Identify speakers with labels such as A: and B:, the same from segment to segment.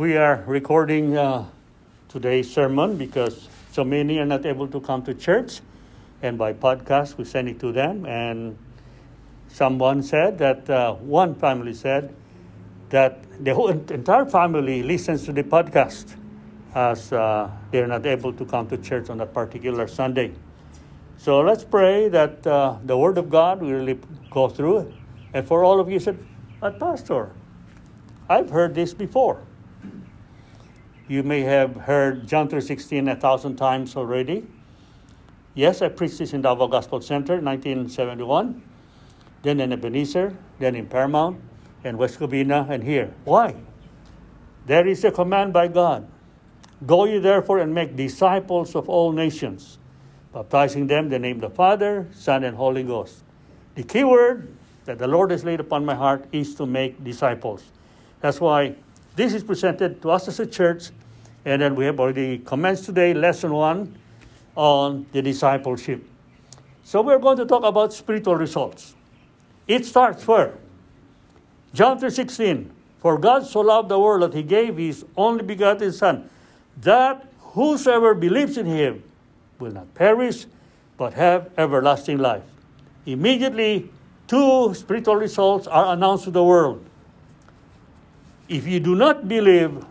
A: We are recording uh, today's sermon because so many are not able to come to church, and by podcast we send it to them. And someone said that uh, one family said that the whole entire family listens to the podcast as uh, they're not able to come to church on that particular Sunday. So let's pray that uh, the Word of God will really go through. And for all of you said, but Pastor, I've heard this before. You may have heard John 3.16 a thousand times already. Yes, I preached this in Davao Gospel Center, in 1971. Then in Ebenezer, then in Paramount, and West Covina, and here. Why? There is a command by God. Go ye therefore and make disciples of all nations, baptizing them in the name of the Father, Son, and Holy Ghost. The key word that the Lord has laid upon my heart is to make disciples. That's why this is presented to us as a church, and then we have already commenced today lesson one on the discipleship. So we're going to talk about spiritual results. It starts where? John 3:16. For God so loved the world that he gave his only begotten Son, that whosoever believes in him will not perish, but have everlasting life. Immediately, two spiritual results are announced to the world. If you do not believe,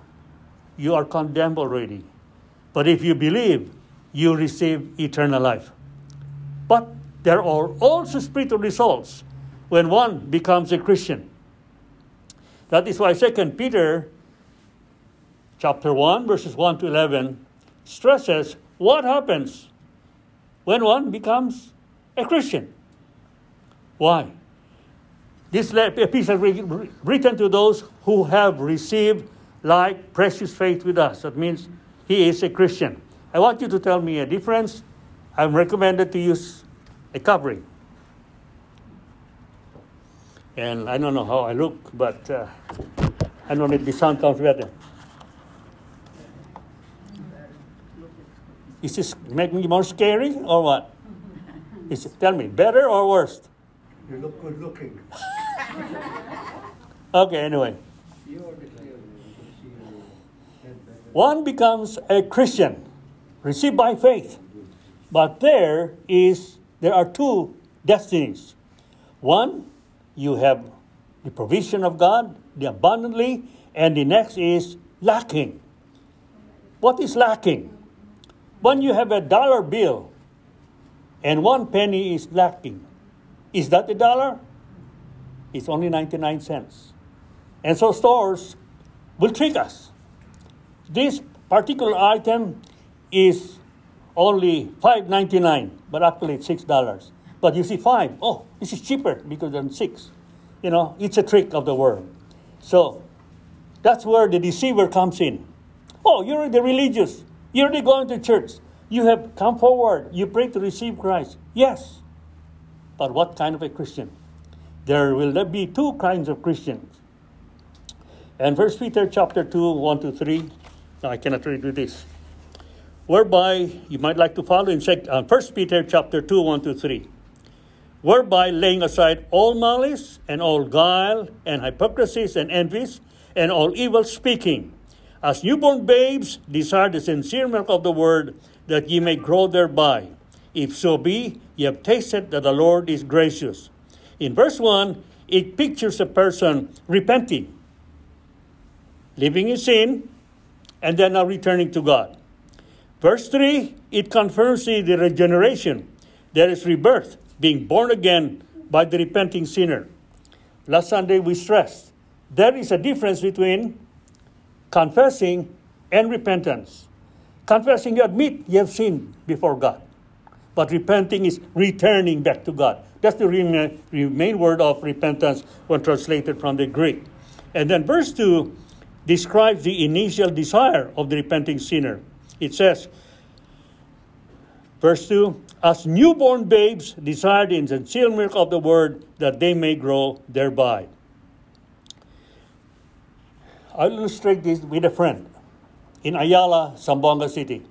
A: you are condemned already. But if you believe, you receive eternal life. But there are also spiritual results when one becomes a Christian. That is why 2 Peter chapter 1 verses 1 to 11 stresses what happens when one becomes a Christian. Why? This epistle written to those who have received like precious faith with us. That means he is a Christian. I want you to tell me a difference. I'm recommended to use a covering. And I don't know how I look, but uh, I know if the sound comes better. Is this making me more scary or what? Is it, tell me, better or worse?
B: You look good looking.
A: Okay, anyway. One becomes a Christian, received by faith. But there is there are two destinies. One, you have the provision of God, the abundantly, and the next is lacking. What is lacking? When you have a dollar bill and one penny is lacking, is that a dollar? It's only 99 cents. And so stores will trick us. This particular item is only $5.99, but actually it's $6. But you see five, oh, this is cheaper because than six. You know, it's a trick of the world. So that's where the deceiver comes in. Oh, you're the religious. You're already going to church. You have come forward. You pray to receive Christ. Yes. But what kind of a Christian? There will be two kinds of Christians. And First Peter chapter 2, 1 to 3. I cannot read with this. Whereby you might like to follow in uh, First Peter chapter 2, 1 to 3. Whereby laying aside all malice and all guile and hypocrisies and envies and all evil speaking, as newborn babes desire the sincere milk of the word, that ye may grow thereby. If so be, ye have tasted that the Lord is gracious. In verse 1, it pictures a person repenting, living in sin, and then now returning to God. Verse 3, it confirms the regeneration. There is rebirth, being born again by the repenting sinner. Last Sunday we stressed there is a difference between confessing and repentance. Confessing, you admit you have sinned before God. But repenting is returning back to God. That's the main word of repentance when translated from the Greek. And then verse 2 describes the initial desire of the repenting sinner. It says, verse 2 As newborn babes desire the milk of the word, that they may grow thereby. I'll illustrate this with a friend in Ayala, Zamboanga City.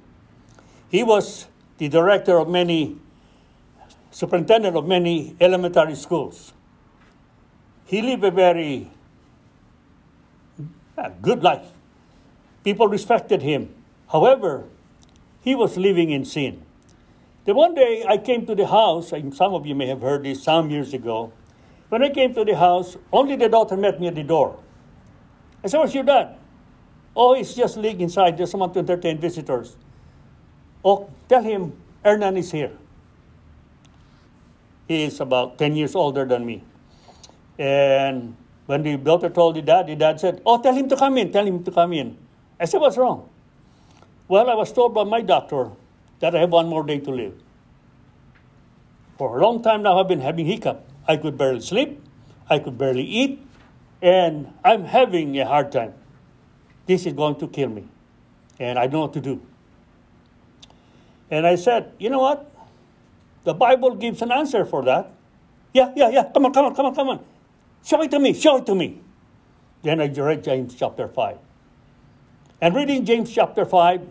A: He was the director of many, superintendent of many elementary schools. He lived a very uh, good life. People respected him. However, he was living in sin. Then one day I came to the house, and some of you may have heard this some years ago. When I came to the house, only the daughter met me at the door. I said, What's your dad? Oh, he's just laying inside. There's someone to entertain visitors. Oh, tell him Hernan is here. He is about 10 years older than me. And when the daughter told the dad, the dad said, Oh, tell him to come in, tell him to come in. I said, What's wrong? Well, I was told by my doctor that I have one more day to live. For a long time now, I've been having hiccup. I could barely sleep, I could barely eat, and I'm having a hard time. This is going to kill me, and I don't know what to do. And I said, You know what? The Bible gives an answer for that. Yeah, yeah, yeah. Come on, come on, come on, come on. Show it to me, show it to me. Then I read James chapter 5. And reading James chapter 5,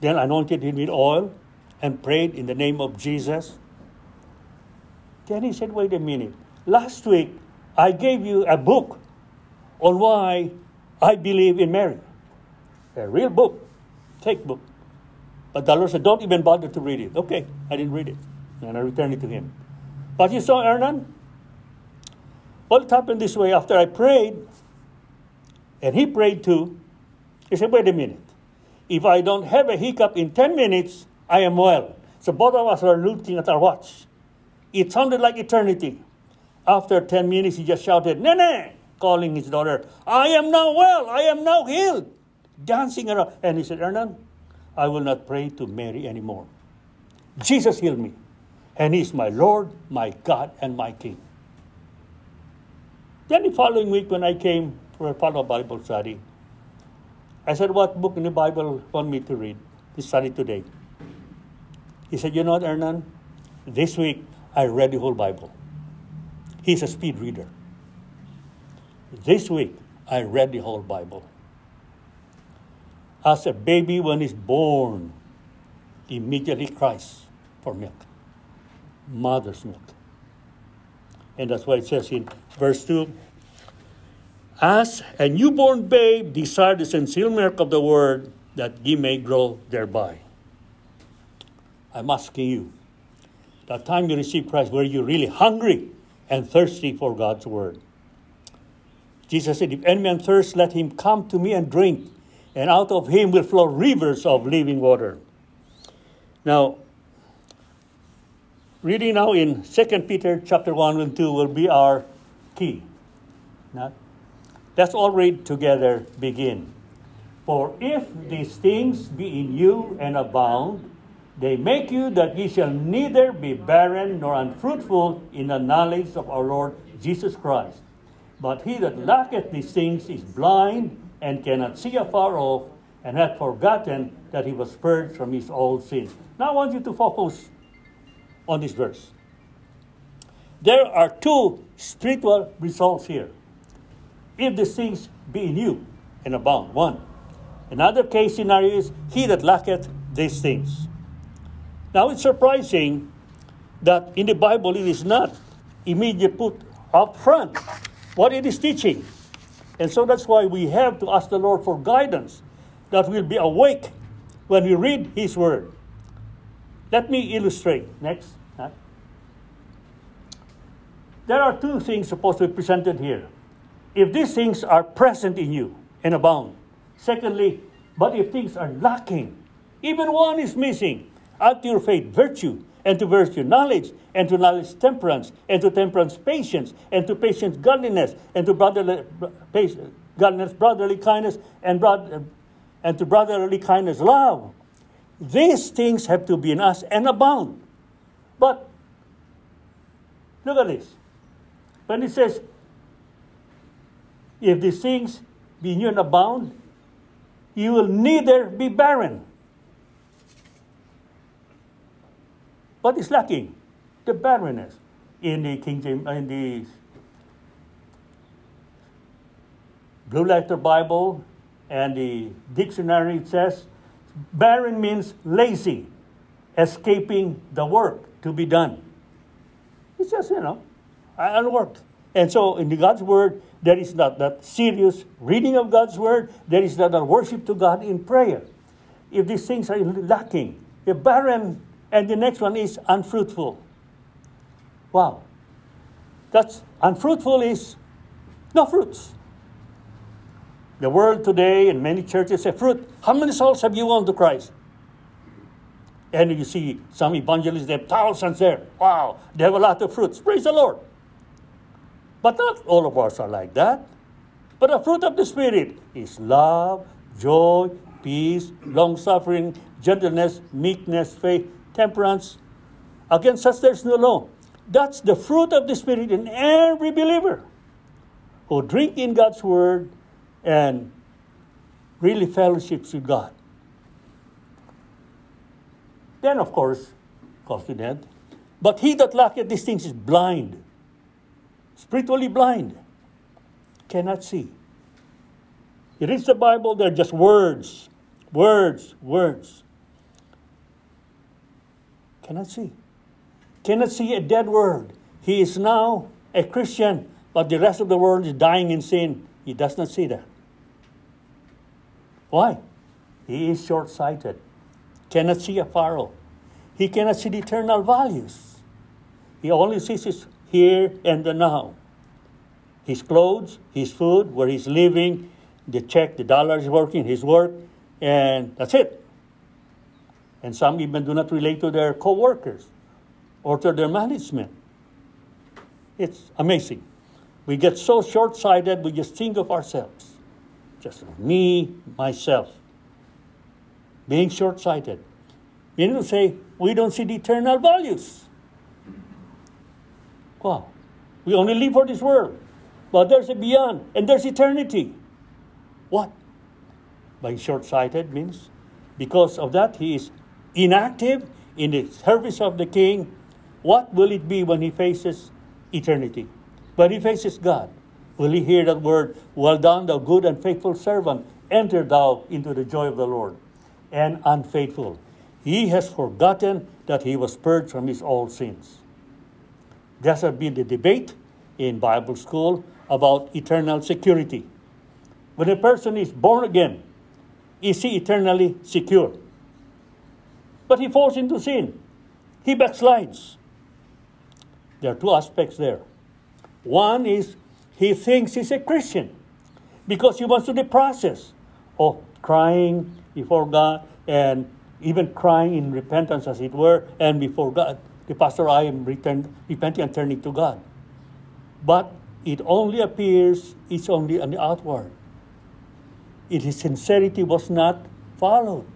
A: then I anointed him with oil and prayed in the name of Jesus. Then he said, Wait a minute. Last week, I gave you a book on why I believe in Mary. A real book, fake book. But the Lord said, Don't even bother to read it. Okay, I didn't read it. And I returned it to him. But you saw Hernan? Well, it happened this way. After I prayed, and he prayed too, he said, Wait a minute. If I don't have a hiccup in 10 minutes, I am well. So both of us were looking at our watch. It sounded like eternity. After 10 minutes, he just shouted, Nene, calling his daughter, I am now well, I am now healed, dancing around. And he said, Hernan, I will not pray to Mary anymore. Jesus healed me, and He's my Lord, my God, and my King. Then the following week, when I came for a follow up Bible study, I said, What book in the Bible want me to read to study today? He said, You know what, Hernan? This week I read the whole Bible. He's a speed reader. This week I read the whole Bible. As a baby, when he's born, immediately cries for milk, mother's milk. And that's why it says in verse 2 As a newborn babe desire the sincere milk of the word, that ye may grow thereby. I'm asking you, that time you receive Christ, were you really hungry and thirsty for God's word? Jesus said, If any man thirst, let him come to me and drink, and out of him will flow rivers of living water. Now, reading now in 2 Peter chapter 1 and 2 will be our key. Not Let's all read together, begin. For if these things be in you and abound, they make you that ye shall neither be barren nor unfruitful in the knowledge of our Lord Jesus Christ. But he that lacketh these things is blind and cannot see afar off, and hath forgotten that he was purged from his old sins. Now I want you to focus on this verse. There are two spiritual results here if these things be in you and abound. One. Another case scenario is he that lacketh these things. Now it's surprising that in the Bible it is not immediately put up front what it is teaching. And so that's why we have to ask the Lord for guidance, that we'll be awake when we read His Word. Let me illustrate. Next. There are two things supposed to be presented here if these things are present in you and abound. Secondly, but if things are lacking, even one is missing, add to your faith virtue, and to virtue knowledge, and to knowledge temperance, and to temperance patience, and to patience godliness, and to brotherly godliness brotherly kindness, and, and to brotherly kindness love. These things have to be in us and abound. But look at this. When it says, if these things be you and abound, you will neither be barren. What is lacking? The barrenness. In the King James, in the Blue Letter Bible and the dictionary, says barren means lazy, escaping the work to be done. It's just, you know, unworked. And so in the God's Word, There is not that serious reading of God's word. There is not that worship to God in prayer. If these things are lacking, if barren, and the next one is unfruitful. Wow. That's unfruitful is no fruits. The world today and many churches say fruit. How many souls have you won to Christ? And you see some evangelists, they have thousands there. Wow, they have a lot of fruits. Praise the Lord. But not all of us are like that. But the fruit of the Spirit is love, joy, peace, long suffering, gentleness, meekness, faith, temperance. Against such there's no law. That's the fruit of the Spirit in every believer who drink in God's Word and really fellowships with God. Then, of course, death. But he that lacketh these things is blind, spiritually blind, cannot see. He reads the Bible, they're just words, words, words. Cannot see. Cannot see a dead word. He is now a Christian, but the rest of the world is dying in sin. He does not see that. Why? He is short sighted, cannot see afar off. He cannot see the eternal values. He only sees his here and the now. His clothes, his food, where he's living, the check, the dollar is working, his work, and that's it. And some even do not relate to their co workers or to their management. It's amazing. We get so short sighted, we just think of ourselves. Just me, myself. Being short sighted. Need to say, we don't see the eternal values. Wow. We only live for this world. But there's a beyond, and there's eternity. What? By short sighted means because of that he is inactive in the service of the king. What will it be when he faces eternity? When he faces God, will he hear that word, Well done, thou good and faithful servant, enter thou into the joy of the Lord? And unfaithful. He has forgotten that he was purged from his old sins. There has been the debate in Bible school about eternal security. When a person is born again, is he eternally secure? But he falls into sin. He backslides. There are two aspects there. One is he thinks he's a Christian because he wants to the process of crying before God and even crying in repentance, as it were, and before God. The pastor, I am return, repenting and turning to God. But it only appears, it's only on the outward. His sincerity was not followed.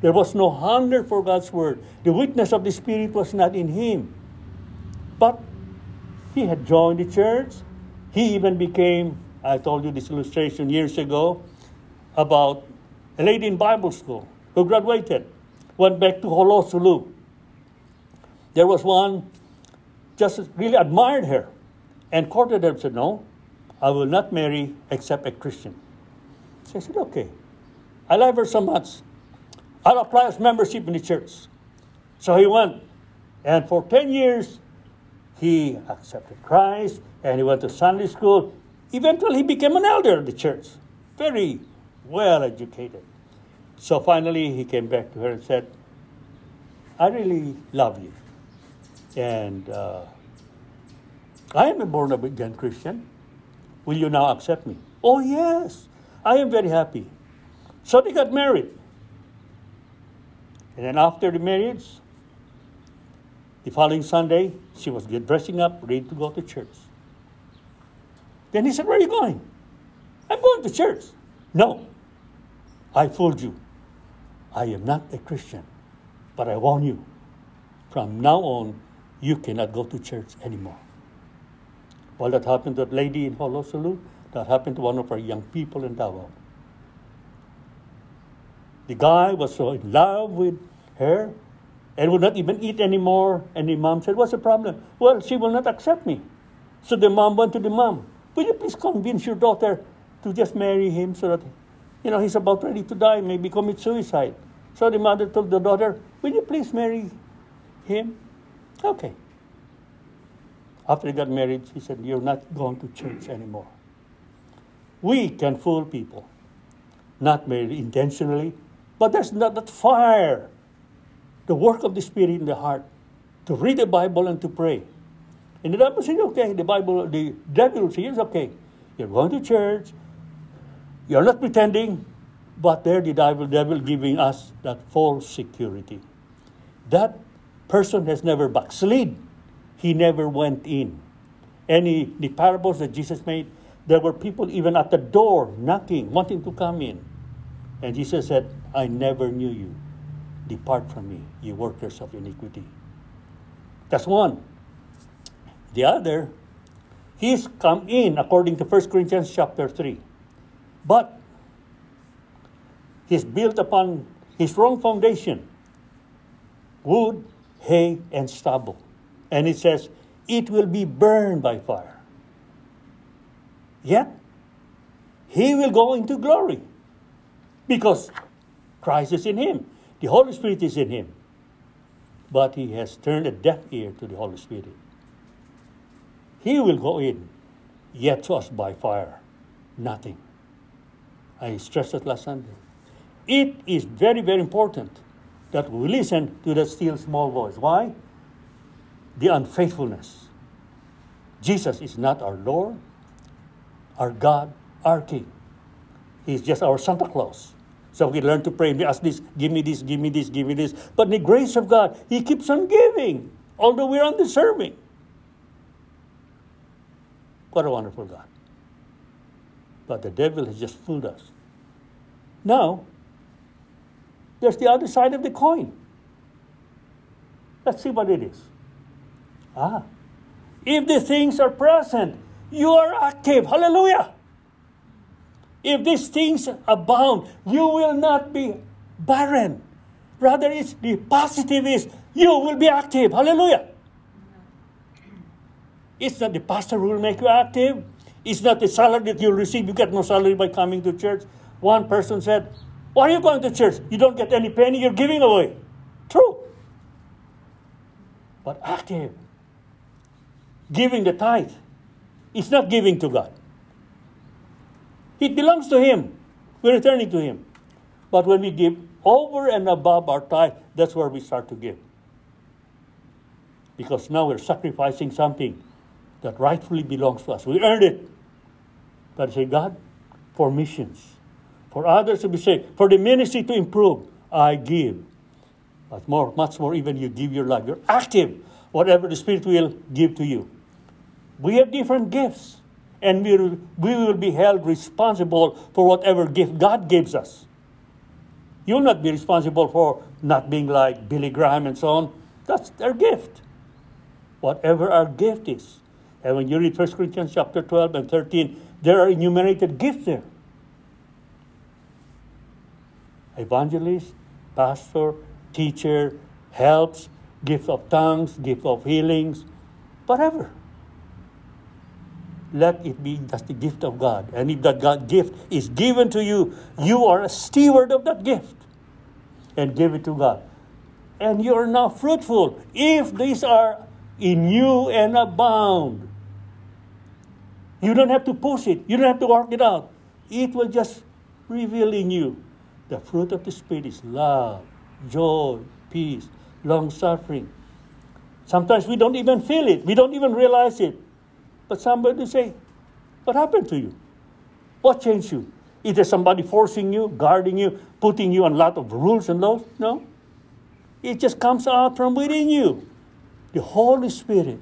A: There was no hunger for God's word. The witness of the Spirit was not in him. But he had joined the church. He even became, I told you this illustration years ago about a lady in Bible school who graduated, went back to Jolo, Sulu. There was one just really admired her and courted her and said, No, I will not marry except a Christian. So said, Okay. I love her so much. I'll apply his membership in the church. So he went. And for 10 years, he accepted Christ and he went to Sunday school. Eventually, he became an elder of the church. Very well educated. So finally, he came back to her and said, I really love you. And uh, I am a born again Christian. Will you now accept me? Oh, yes. I am very happy. So they got married. And then after the marriage, the following Sunday, she was dressing up, ready to go to church. Then he said, Where are you going? I'm going to church. No, I fooled you. I am not a Christian, but I warn you, from now on, you cannot go to church anymore. Well, that happened to that lady in Jolo, Sulu. That happened to one of our young people in Davao. The guy was so in love with her and would not even eat anymore. And the mom said, What's the problem? Well, she will not accept me. So the mom went to the mom, Will you please convince your daughter to just marry him so that you know he's about ready to die, maybe commit suicide. So the mother told the daughter, Will you please marry him? Okay. After they got married, she said, You're not going to church anymore. We can fool people, not very intentionally, but there's not that fire, the work of the Spirit in the heart, to read the Bible and to pray. And the devil says, okay, the Bible, the devil says, okay, you're going to church, you're not pretending, but there the devil, devil giving us that false security. That person has never backslid. He never went in. Any the parables that Jesus made, there were people even at the door knocking, wanting to come in. And Jesus said, I never knew you. Depart from me, you workers of iniquity. That's one. The other, he's come in according to 1 Corinthians chapter 3. But he's built upon his wrong foundation wood, hay, and stubble. And it says, it will be burned by fire. Yet, he will go into glory because Christ is in him, the Holy Spirit is in him. But he has turned a deaf ear to the Holy Spirit. He will go in, yet to us by fire. Nothing. I stressed that last Sunday. It is very, very important that we listen to that still small voice. Why? The unfaithfulness. Jesus is not our Lord, our God, our King. He's just our Santa Claus. So we learn to pray. We ask this, give me this, give me this, give me this. But the grace of God, He keeps on giving, although we're undeserving. What a wonderful God. But the devil has just fooled us. Now, there's the other side of the coin. Let's see what it is. Ah, if the things are present, you are active. Hallelujah. If these things abound, you will not be barren. Rather, it's the positive is you will be active. Hallelujah. It's not the pastor who will make you active. It's not the salary that you receive. You get no salary by coming to church. One person said, Why are you going to church? You don't get any penny, you're giving away. True. But active. Giving the tithe is not giving to God. It belongs to Him. We're returning to Him. But when we give over and above our tithe, that's where we start to give. Because now we're sacrificing something that rightfully belongs to us. We earned it. But I say, God, for missions, for others to be saved, for the ministry to improve, I give. But more, much more, even you give your life. You're active, whatever the Spirit will give to you. We have different gifts, and we will, we will be held responsible for whatever gift God gives us. You'll not be responsible for not being like Billy Graham and so on. That's their gift. Whatever our gift is. And when you read 1 Corinthians chapter 12 and 13, there are enumerated gifts there. Evangelist, pastor, teacher, helps, gift of tongues, gift of healings, whatever. Let it be just the gift of God. And if that God gift is given to you, you are a steward of that gift. And give it to God. And you are now fruitful if these are in you and abound. You don't have to push it. You don't have to work it out. It will just reveal in you. The fruit of the Spirit is love, joy, peace, long suffering. Sometimes we don't even feel it. We don't even realize it. But somebody say, What happened to you? What changed you? Is there somebody forcing you, guarding you, putting you on a lot of rules and laws? No. It just comes out from within you. The Holy Spirit.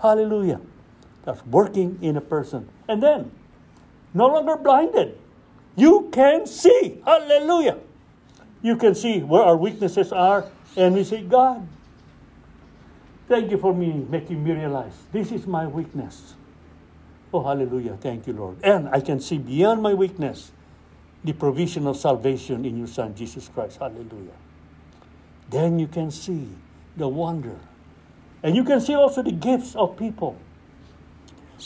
A: Hallelujah. That's working in a person. And then, no longer blinded. You can see. Hallelujah. You can see where our weaknesses are, and we say, God, Thank you for me making me realize this is my weakness. Oh, hallelujah. Thank you, Lord. And I can see beyond my weakness the provision of salvation in your Son, Jesus Christ. Hallelujah. Then you can see the wonder. And you can see also the gifts of people.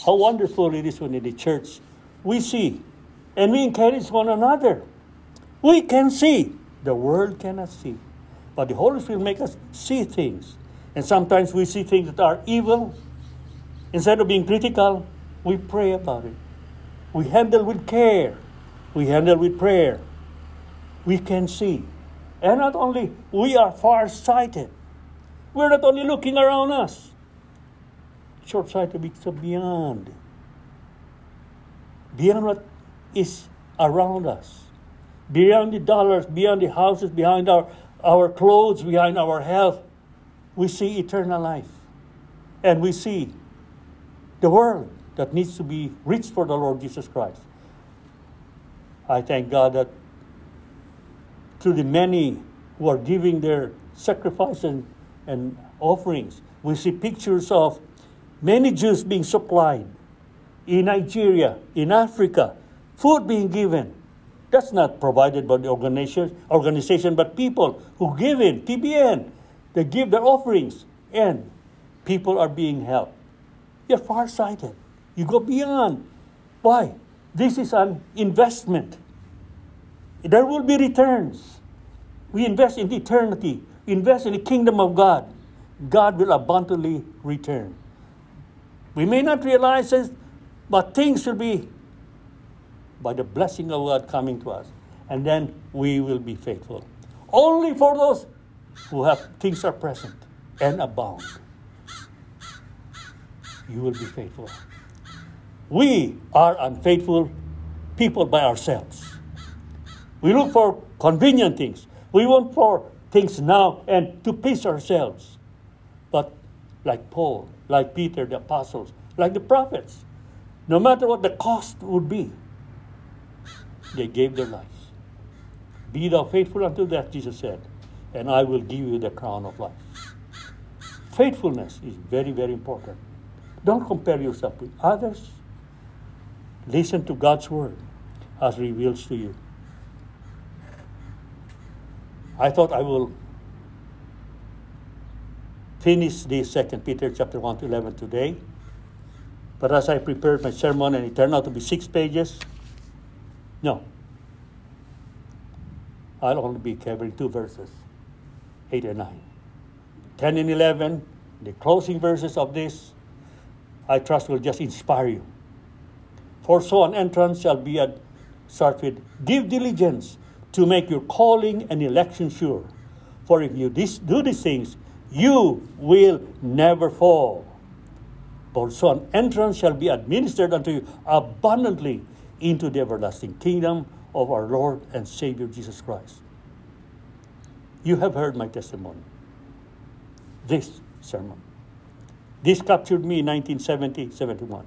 A: How wonderful it is when in the church we see and we encourage one another. We can see. The world cannot see. But the Holy Spirit make us see things and sometimes we see things that are evil. Instead of being critical, we pray about it. we handle with care, we handle with prayer, we can see. And not only, we are far sighted. We're not only looking around us, short sighted because beyond. Beyond what is around us. Beyond the dollars, beyond the houses, behind our, our clothes, behind our health, we see eternal life. And we see the world that needs to be reached for the Lord Jesus Christ. I thank God that through the many who are giving their sacrifices and, and offerings, we see pictures of many Jews being supplied in Nigeria, in Africa, food being given. That's not provided by the organization, organization but people who give in, TBN. They give their offerings, and people are being helped. You're far-sighted. You go beyond. Why? This is an investment. There will be returns. We invest in eternity, We invest in the kingdom of God. God will abundantly return. We may not realize it, but things will be by the blessing of God coming to us. And then we will be faithful. Only for those who have things are present and abound. You will be faithful. We are unfaithful people by ourselves. We look for convenient things. We want for things now and to please ourselves. But like Paul, like Peter, the apostles, like the prophets, no matter what the cost would be, they gave their lives. Be thou faithful until death, Jesus said, and I will give you the crown of life. Faithfulness is very, very important. Don't compare yourself with others. Listen to God's word as reveals to you. I thought I will finish this Second Peter chapter 1 to 11 today. But as I prepared my sermon and it turned out to be six pages, no. I'll only be covering two verses, 8 and 9. 10 and 11, the closing verses of this, I trust will just inspire you. For so an entrance shall be at, start with, give diligence to make your calling and election sure. For if you dis- do these things, you will never fall. For so an entrance shall be administered unto you abundantly into the everlasting kingdom of our Lord and Savior Jesus Christ. You have heard my testimony. This sermon. This captured me in 1970 71.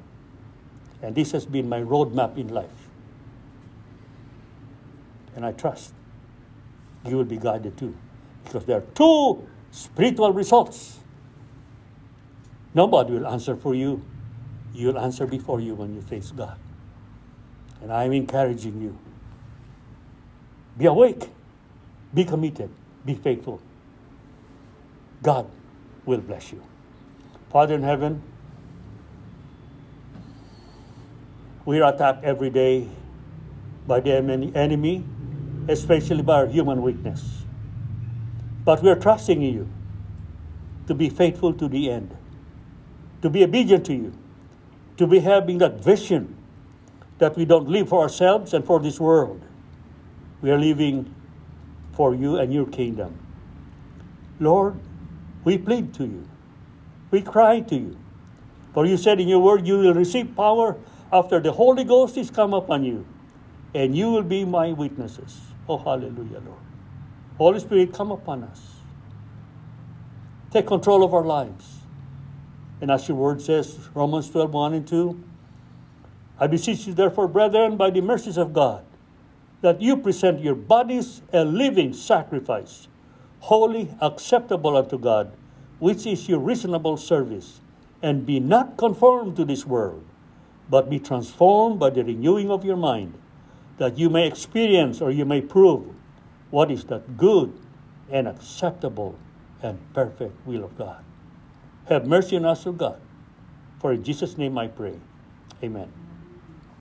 A: And this has been my roadmap in life. And I trust you will be guided too. Because there are two spiritual results. Nobody will answer for you. You'll answer before you when you face God. And I'm encouraging you. Be awake, be committed, be faithful. God will bless you. Father in heaven, we are attacked every day by the enemy, especially by our human weakness. But we are trusting in you to be faithful to the end, to be obedient to you, to be having that vision that we don't live for ourselves and for this world. We are living for you and your kingdom. Lord, we plead to you. We cry to you. For you said in your word, you will receive power after the Holy Ghost is come upon you, and you will be my witnesses. Oh, hallelujah, Lord. Holy Spirit, come upon us. Take control of our lives. And as your word says, Romans 12, 1 and 2, I beseech you, therefore, brethren, by the mercies of God, that you present your bodies a living sacrifice, holy, acceptable unto God, which is your reasonable service, and be not conformed to this world, but be transformed by the renewing of your mind, that you may experience or you may prove what is that good and acceptable and perfect will of God. Have mercy on us, O God. For in Jesus' name I pray. Amen.